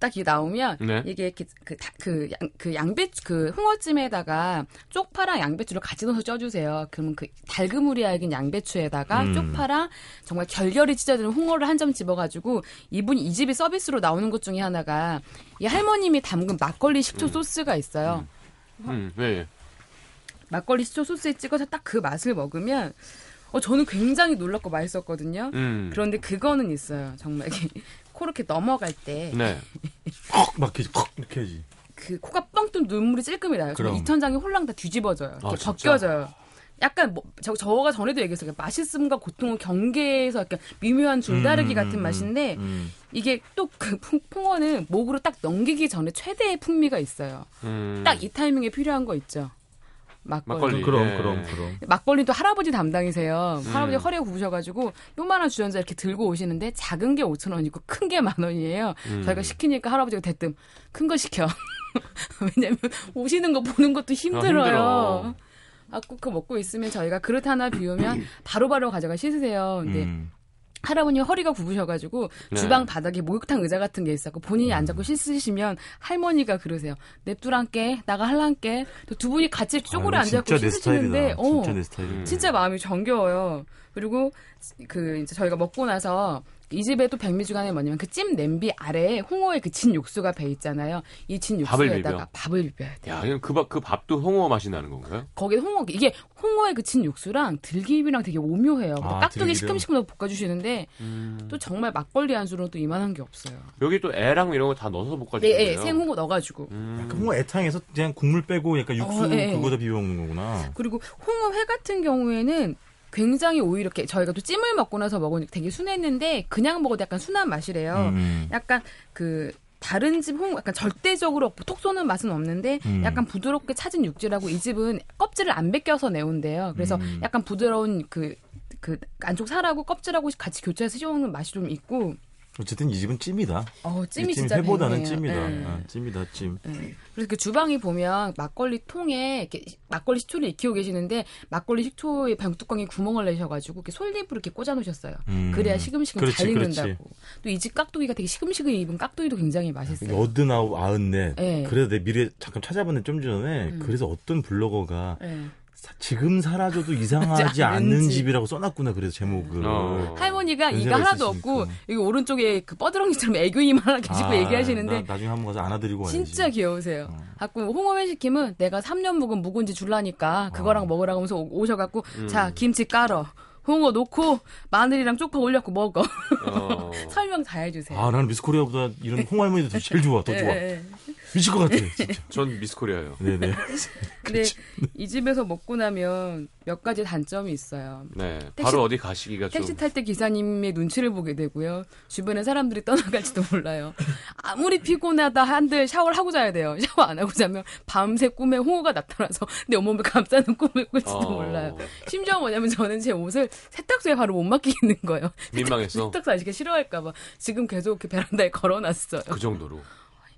딱 이게 나오면 네. 이게 이렇게 그, 다- 그, 양, 그 양배추 그 홍어찜에다가 쪽파랑 양배추를 같이 넣어서 쪄주세요. 그러면 그 달그무리하긴 양배추에다가 음. 쪽파랑 정말 결결이 찢어지는 홍어를 한 점 집어가지고 이분이 이 집이 서비스로 나오는 것 중에 하나가 이 할머님이 담근 막걸리 식초 소스가 있어요. 음, 네. 막걸리 식초 소스에 찍어서 딱 그 맛을 먹으면 어 저는 굉장히 놀랍고 맛있었거든요. 음. 그런데 그거는 있어요. 정말 코렇게 넘어갈 때 네. 헉 막히지. 헉 이렇게 해야지. 그 코가 뻥 뚫 눈물이 찔끔이 나요. 그럼. 이천장이 홀랑 다 뒤집어져요. 아? 벗겨져요. 약간 뭐, 저, 저가 전에도 얘기했어요. 맛있음과 고통은 경계에서 약간 미묘한 줄다르기 음, 같은 음, 맛인데 음. 이게 또 그 풍어는 목으로 딱 넘기기 전에 최대의 풍미가 있어요. 음. 딱이 타이밍에 필요한 거 있죠. 막걸리. 막걸리. 그럼 예. 그럼 그럼. 막걸리도 할아버지 담당이세요. 음. 할아버지 허리가 굽으셔가지고 요만한 주전자 이렇게 들고 오시는데 작은 게 5천 원이고 큰 게 만 원이에요. 음. 저희가 시키니까 할아버지가 대뜸 큰 거 시켜. 왜냐면 오시는 거 보는 것도 힘들어요. 힘들어. 아, 꼭 그거 먹고 있으면 저희가 그릇 하나 비우면 바로바로 가져가 씻으세요. 근데 음. 할아버님 허리가 굽으셔가지고 네. 주방 바닥에 목욕탕 의자 같은 게 있었고 본인이 앉아고 씻으시면 할머니가 그러세요. 냅두란께 나가 할란께 또두 분이 같이 쪼그려 아, 씻으시는데 스타일이다. 어, 진짜 내 스타일. 음. 진짜 마음이 정겨워요. 그리고 그 이제 저희가 먹고 나서 이 집에 또 백미주간에 뭐냐면 그 찜 냄비 아래에 홍어의 그 진 육수가 배 있잖아요. 이 진 육수에다가 비벼? 밥을 비벼 야 돼요. 야, 그냥 그, 밥, 그 밥도 홍어 맛이 나는 건가요? 거기에 홍어 이게 홍어의 그 진 육수랑 들기름이랑 되게 오묘해요. 아, 깍두기. 시큼시큼 볶아주시는데 음. 또 정말 막걸리 안주로는 또 이만한 게 없어요. 여기 또 애랑 이런 거 다 넣어서 네, 볶아주세요. 예, 생홍어 넣어가지고 음. 약간 홍어 애탕에서 그냥 국물 빼고 약간 육수 어, 예, 예. 그거다 비벼 먹는 거구나. 그리고 홍어 회 같은 경우에는 굉장히 오히려 이렇게 저희가 또 찜을 먹고 나서 먹으니까 되게 순했는데 그냥 먹어도 약간 순한 맛이래요. 음. 약간 그 다른 집 홍, 약간 절대적으로 톡 쏘는 맛은 없는데 음. 약간 부드럽게 차진 육질하고 이 집은 껍질을 안 벗겨서 내온대요. 그래서 음. 약간 부드러운 그, 그 안쪽 살하고 껍질하고 같이 교차해서 씹어먹는 맛이 좀 있고 어쨌든 이 집은 찜이다. 어, 이 찜이 찜 진짜 회보다는. 찜이다. 예. 아, 찜이다 찜. 네. 그래서 그 주방이 보면 막걸리 통에 이렇게 막걸리 식초를 익히고 계시는데 막걸리 식초에 병뚜껑에 구멍을 내셔가지고 이렇게 솔잎으로 이렇게 꽂아놓으셨어요. 음. 그래야 시금시금 그렇지, 잘. 익는다고. 또 이 집 깍두기가 되게 시금시금 익은 깍두기도 굉장히 맛있어요. 여든 아홉 아흔 넷. 네. 그래서 내 미래 잠깐 찾아봤는데 좀 전에 음. 그래서 어떤 블로거가 네. 사- 지금 살아줘도 이상하지 하지 않는. 집이라고 써놨구나 그래서 제목을. 어. 할머니가 이가 하나도 있으시니까. 없고 여기 오른쪽에 그 뻐드렁이처럼 애교님 하나 계시고 아, 얘기하시는데 나, 나중에 한번 가서 안아드리고 와야지. 진짜 귀여우세요. 어. 갖고 홍어회 시키면 내가 3년 묵은 묵은지 줄라니까 그거랑 어. 먹으라고 하면서 오- 오셔갖고 음. 자 김치 깔어 홍어 놓고 마늘이랑 쪽파 올려갖고 먹어 어. 설명 다 해주세요. 아 나는 미스코리아보다 이런 홍할머니도 더 제일 좋아 더 좋아 예, 예. 미칠 것 같아 진짜. 전 미스코리아예요. 네네. 근데 이 집에서 먹고 나면 몇 가지 단점이 있어요. 네. 택시- 바로 어디 가시기가 좀. 택시 탈때 기사님의 눈치를 보게 되고요. 주변에 사람들이 떠나갈지도 몰라요. 아무리 피곤하다 한들 샤워를 하고 자야 돼요. 샤워 안 하고 자면 밤새 꿈에 홍어가 나타나서 내 온몸을 감싸는 꿈을 꿀지도 어. 몰라요. 심지어 뭐냐면 저는 제 옷을 세탁소에 바로 못 맡기는 거예요. 민망해서 세탁소 아저씨가 싫어할까봐 지금 계속 그 베란다에 걸어놨어요. 그 정도로.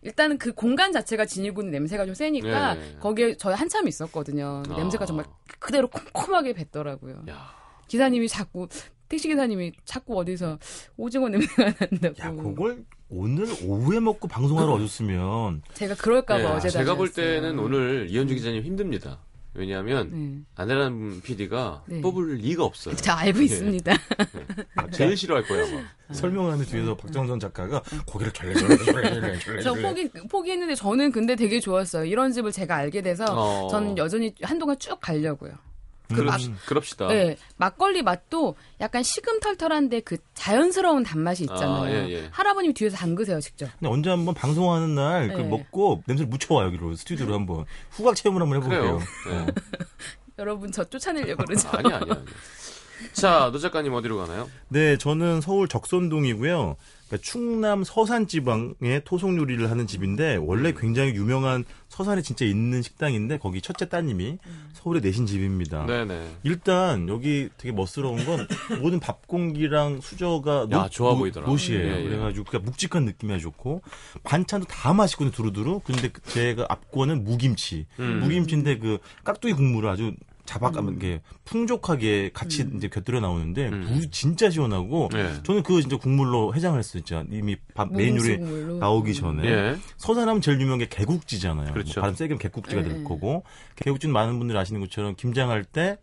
일단은 그 공간 자체가 지니고 있는 냄새가 좀 세니까 네. 거기에 저희 한참 있었거든요. 아. 냄새가 정말 그대로 콤콤하게 뱉더라고요. 야. 기사님이 자꾸 택시 기사님이 자꾸 어디서 오징어 냄새가 난다고. 야 그걸 오늘 오후에 먹고 방송하러 와줬으면 제가 그럴까 봐 네, 어제 제가 볼 다녔어요. 때는 오늘 이현주 기자님 힘듭니다. 왜냐하면 네. 안혜란 PD가 네. 뽑을 리가 없어요. 저 알고 예. 있습니다. 제일 싫어할 거야 아마. 설명하는 뒤에서 박정선 작가가 고개를 절레절레 저 포기 포기했는데 저는 근데 되게 좋았어요. 이런 집을 제가 알게 돼서 어. 저는 여전히 한동안 쭉 가려고요. 그럽시, 그럽시다. 네, 막걸리 맛도 약간 시금털털한데 그 자연스러운 단맛이 있잖아요. 아, 예, 예. 할아버님 뒤에서 담그세요 직접. 근데 언제 한번 방송하는 날 그 네. 먹고 냄새를 묻혀와 여기로 스튜디오로 한번 후각 체험을 한번 해볼게요. 그래요. 네. 여러분 저 쫓아내려고 그러죠. 아니 아니 아니. 자, 노 작가님 어디로 가나요? 네, 저는 서울 적선동이고요. 그러니까 충남 서산 지방의 토속 요리를 하는 집인데 원래 굉장히 유명한 서산에 진짜 있는 식당인데 거기 첫째 따님이 서울에 내신 집입니다. 네네. 일단 여기 되게 멋스러운 건 모든 밥 공기랑 수저가 야, 좋아 보이더라. 놋이에요. 예, 예. 그래가지고 그냥 묵직한 느낌이 아주 좋고 반찬도 다 맛있거든요. 두루두루. 근데 그 제가 앞권은 무김치. 음. 무김치인데 그 깍두기 국물을 아주 자박하면 이게 풍족하게 같이 이제 곁들여 나오는데 음. 무 진짜 시원하고 네. 저는 그거 진짜 국물로 해장을 했어요. 진짜 이미 밥 묵묵물로. 나오기 전에 예. 서산하면 제일 유명한 게 개국지잖아요. 그렇죠. 뭐 발음 세게 하면 개국지가 될 네. 거고 개국지는 많은 분들이 아시는 것처럼 김장할 때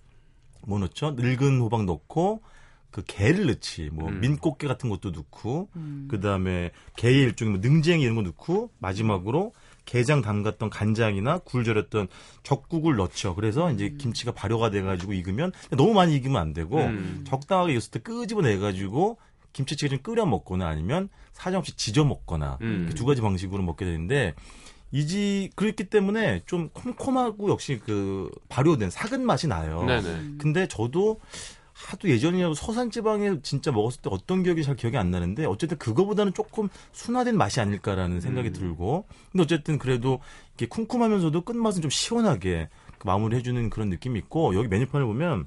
뭐 넣죠? 늙은 호박 넣고 그 게를 넣지. 뭐 음. 민꽃게 같은 것도 넣고 음. 그다음에 게의 일종의 뭐 능쟁이 이런 거 넣고 마지막으로 게장 담갔던 간장이나 굴 절였던 적국을 넣죠. 그래서 이제 음. 김치가 발효가 돼가지고 익으면 너무 많이 익으면 안 되고 음. 적당하게 익었을 때 끄집어내가지고 김치찌개 좀 끓여 먹거나 아니면 사정없이 지져 먹거나 음. 두 가지 방식으로 먹게 되는데 이지 그렇기 때문에 좀 콤콤하고 역시 그 발효된 사근 맛이 나요. 네네. 근데 저도 하도 예전이라도 서산 지방에 진짜 먹었을 때 어떤 기억이 잘 기억이 안 나는데 어쨌든 그거보다는 조금 순화된 맛이 아닐까라는 생각이 음. 들고 근데 어쨌든 그래도 이게 쿰쿰하면서도 끝맛은 좀 시원하게 그 마무리해주는 그런 느낌이 있고 여기 메뉴판을 보면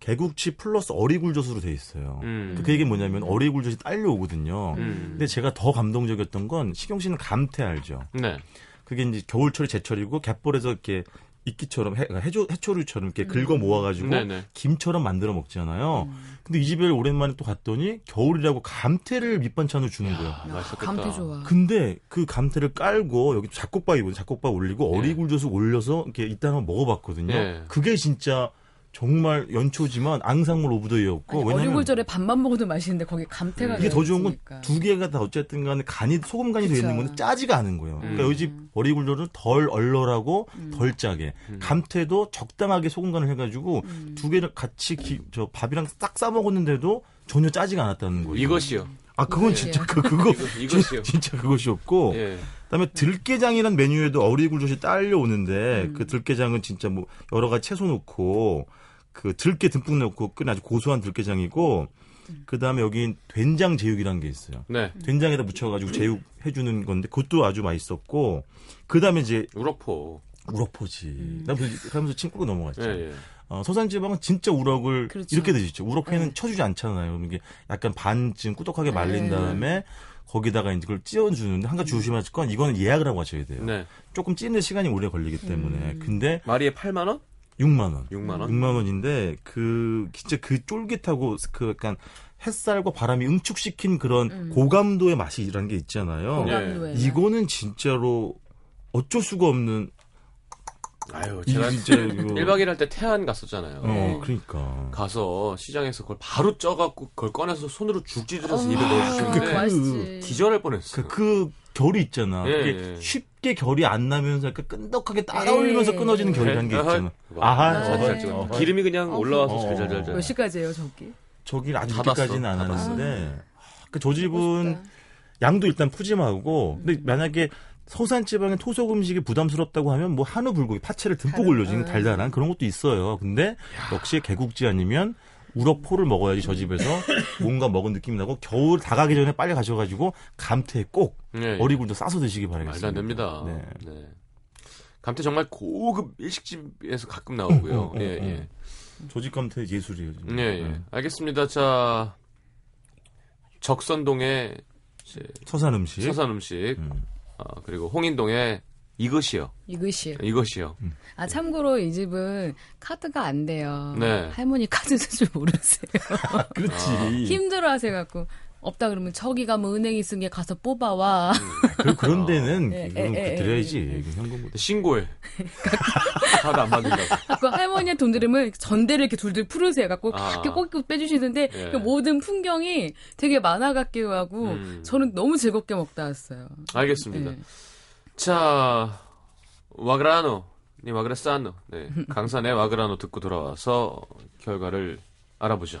개국치 플러스 어리굴젓으로 돼 있어요. 음. 그 얘기는 뭐냐면 어리굴젓이 딸려오거든요. 음. 근데 제가 더 감동적이었던 건 시경 씨는 감태 알죠? 네. 그게 이제 겨울철이 제철이고 갯벌에서 이렇게 이끼처럼 해, 해조, 해초류처럼 이렇게 긁어 모아가지고 네네. 김처럼 만들어 먹잖아요. 근데 이 집에 오랜만에 또 갔더니 겨울이라고 감태를 밑반찬으로 주는 거예요. 아, 맛있겠다. 감태 좋아. 근데 그 감태를 깔고 여기 잡곡밥이거든요. 잡곡밥 올리고 예. 어리굴젓을 올려서 이렇게 이따 한번 먹어봤거든요. 예. 그게 진짜 정말 연초지만 앙상블 of the year였고 아니, 왜냐면 어리굴젓에 밥만 먹어도 맛있는데 거기 감태가 이게 더 좋은 건. 두 개가 다 어쨌든 간에 간이 소금 간이 되어. 있는 건 짜지가 않은 거예요. 그러니까 음. 이집 어리굴젓은 덜 얼얼하고 음. 덜 짜게 음. 감태도 적당하게 소금 간을 해가지고 음. 두 개를 같이 기- 저 밥이랑 싹 싸 먹었는데도 전혀 짜지가 않았다는 거예요. 이것이요. 아 그건 이것이요. 진짜 그 그거 이것이요. 진짜 그것이었고 예. 그다음에 들깨장이란 메뉴에도 어리굴젓이 딸려 오는데 음. 그 들깨장은 진짜 뭐 여러 가지 채소 넣고 그 들깨 듬뿍 넣고 끓인 아주 고소한 들깨장이고 음. 그다음에 여기 된장 제육이라는 게 있어요. 네. 된장에다 묻혀가지고 제육 해주는 건데 그것도 아주 맛있었고 그다음에 이제 우럭포. 우럭포지. 음. 나 그러면서 친구가 넘어갔죠. 예, 예. 어, 서산지방은 진짜 우럭을 그렇죠. 이렇게 드시죠. 우럭회는 네. 쳐주지 않잖아요. 이게 약간 반쯤 꾸덕하게 말린 네. 다음에 거기다가 이제 그걸 찌워주는데 한 가지 조심하실 건 이거는 예약을 하고 하셔야 돼요. 네. 조금 찌는 시간이 오래 걸리기 때문에. 음. 근데 마리에 8만 원? 6만 원. 6만 원? 6만 원인데 그 진짜 그 쫄깃하고 그 약간 햇살과 바람이 응축시킨 그런 음. 고감도의 맛이라는 게 있잖아요. 예. 고감도에. 이거는 진짜로 어쩔 수가 없는 아유, 이 제가 진짜 이거 1박 2일 할 때 태안 갔었잖아요. 어 그러니까 가서 시장에서 그걸 바로 쪄갖고 그걸 꺼내서 손으로 죽 찢으려서 어, 입에 넣어주시는데 그-. 기절할 뻔했어요. 그, 그 결이 있잖아. 예, 그게 예. 쉽게 결이 안 나면서 약간 끈덕하게 따라올리면서 예. 끊어지는 결이라는 게 있잖아. 아하, 아하, 잘 찍었네. 어허. 기름이 그냥. 올라와서 어허. 잘잘잘잘. 몇 시까지예요, 저기? 저기 아주. 늦게까지는 안 닫았어. 하는데 그저 집은 멋있다. 양도 일단 푸짐하고 근데 만약에 서산 지방의 토속 음식이 부담스럽다고 하면 뭐 한우 불고기 파채를 듬뿍 다른- 올려주는 어. 달달한 그런 것도 있어요. 근데 역시 개국지 아니면 우럭포를 먹어야지 저 집에서 뭔가 먹은 느낌이 나고 겨울 다 가기 전에 빨리 가셔가지고 감태 꼭 예, 예. 어리굴도 싸서 드시기 바라겠습니다. 말도 안 됩니다. 네. 네. 감태 정말 고급 일식집에서 가끔 나오고요. 어, 어, 어, 예, 어. 예. 조직 감태 예술이에요. 예, 지금. 예. 네. 알겠습니다. 자, 적선동의 이제 서산 음식. 서산 음식, 음. 어, 그리고 홍인동의 이것이요. 이것이요. 이것이요. 아 참고로 이 집은 카드가 안 돼요. 네. 할머니 카드 쓸 줄 모르세요. 그렇지. 아. 힘들어하세요 갖고 없다 그러면 저기가 뭐 은행 있으니 가서 뽑아와. 그, 그런 데는 예, 그건 예, 예, 드려야지. 예, 예. 그 현금보다. 신고해. 카드 안 받는다고. 갖고 할머니의 돈 들으면 전대를 이렇게 둘둘 풀으세요. 갖고 아. 이렇게 꼭꼭 빼주시는데 예. 그 모든 풍경이 되게 만화 같기도 하고 음. 저는 너무 즐겁게 먹다 왔어요. 알겠습니다. 예. 자, 와그라노, 니 와그라사노. 네, 강산의 와그라노 듣고 돌아와서 결과를 알아보죠.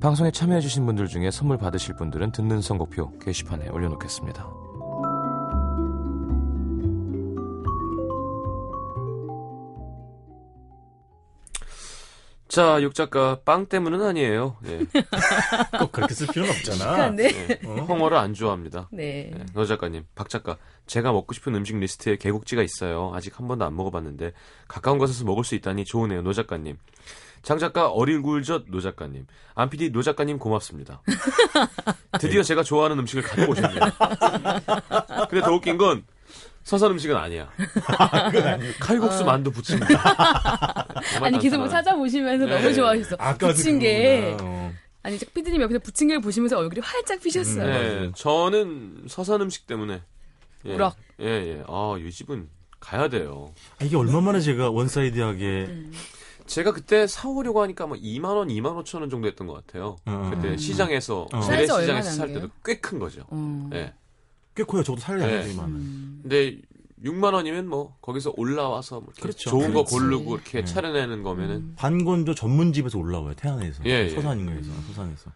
방송에 참여해주신 분들 중에 선물 받으실 분들은 듣는 선곡표 게시판에 올려놓겠습니다. 자, 육작가 빵 때문은 아니에요. 예. 꼭 그렇게 쓸 필요는 없잖아. 축하한데. 예. 홍어를 안 좋아합니다. 네. 네, 노 작가님, 박 작가, 제가 먹고 싶은 음식 리스트에 게국지가 있어요. 아직 한 번도 안 먹어봤는데 가까운 곳에서 먹을 수 있다니 좋으네요, 노 작가님. 장 작가 어리굴젓 노 작가님, 안PD 노 작가님 고맙습니다. 드디어 제가 좋아하는 음식을 가지고 오셨네요. 근데 더 웃긴 건 서산 음식은 아니야. 칼국수 만두 부침입니다. 아니 계속 뭐 찾아보시면서 네. 너무 좋아하셨어. 아까 붙인 게 어. 아니 피디님 옆에서 붙인 걸 보시면서 얼굴이 활짝 피셨어요. 네, 저는 서산 음식 때문에 예, 우럭. 예, 예. 아, 이 집은 가야 돼요. 아, 이게 얼마만에 제가 one-side하게 음. 제가 그때 사오려고 하니까 뭐 2만 원, 2만 5천 원 정도 했던 것 같아요. 어, 그때 어. 시장에서 어. 재래 사이즈 시장에서 살한 때도 꽤 큰 거죠. 어. 예. 꽤 커요. 저도 살려야 네. 돼요, 이만은. 음. 근데 6만 원이면 뭐 거기서 올라와서 뭐 이렇게 그렇죠. 좋은 거 그렇지. 고르고 이렇게 네. 차려내는 거면은 음. 반건조 전문집에서 올라와요. 태안에서. 예, 예. 서산인가에서. 서산에서.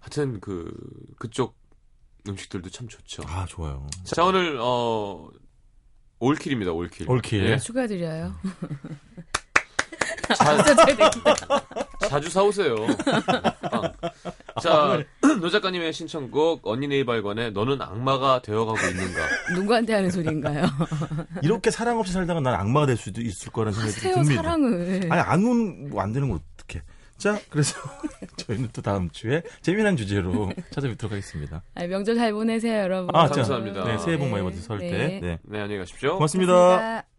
하여튼 그 그쪽 음식들도 참 좋죠. 아, 좋아요. 자 오늘 어 올킬입니다. 올킬. 올킬. 예. 축하드려요. 자. 자주 사오세요. 빵. 자, 노 작가님의 신청곡 언니네 이발관의 너는 악마가 되어가고 있는가. 누구한테 하는 소리인가요? 이렇게 사랑 없이 살다가 난 악마가 될 수도 있을 거라는 생각이 하세요 듭니다. 사랑을. 아니, 안, 운, 안 되는 걸 어떡해. 자, 그래서 저희는 또 다음 주에 재미난 주제로 찾아뵙도록 하겠습니다. 아니, 명절 잘 보내세요 여러분. 아, 자, 감사합니다. 네, 새해 복 많이 네. 받으세요, 설 네. 때. 네. 네, 안녕히 가십시오. 고맙습니다. 고맙습니다.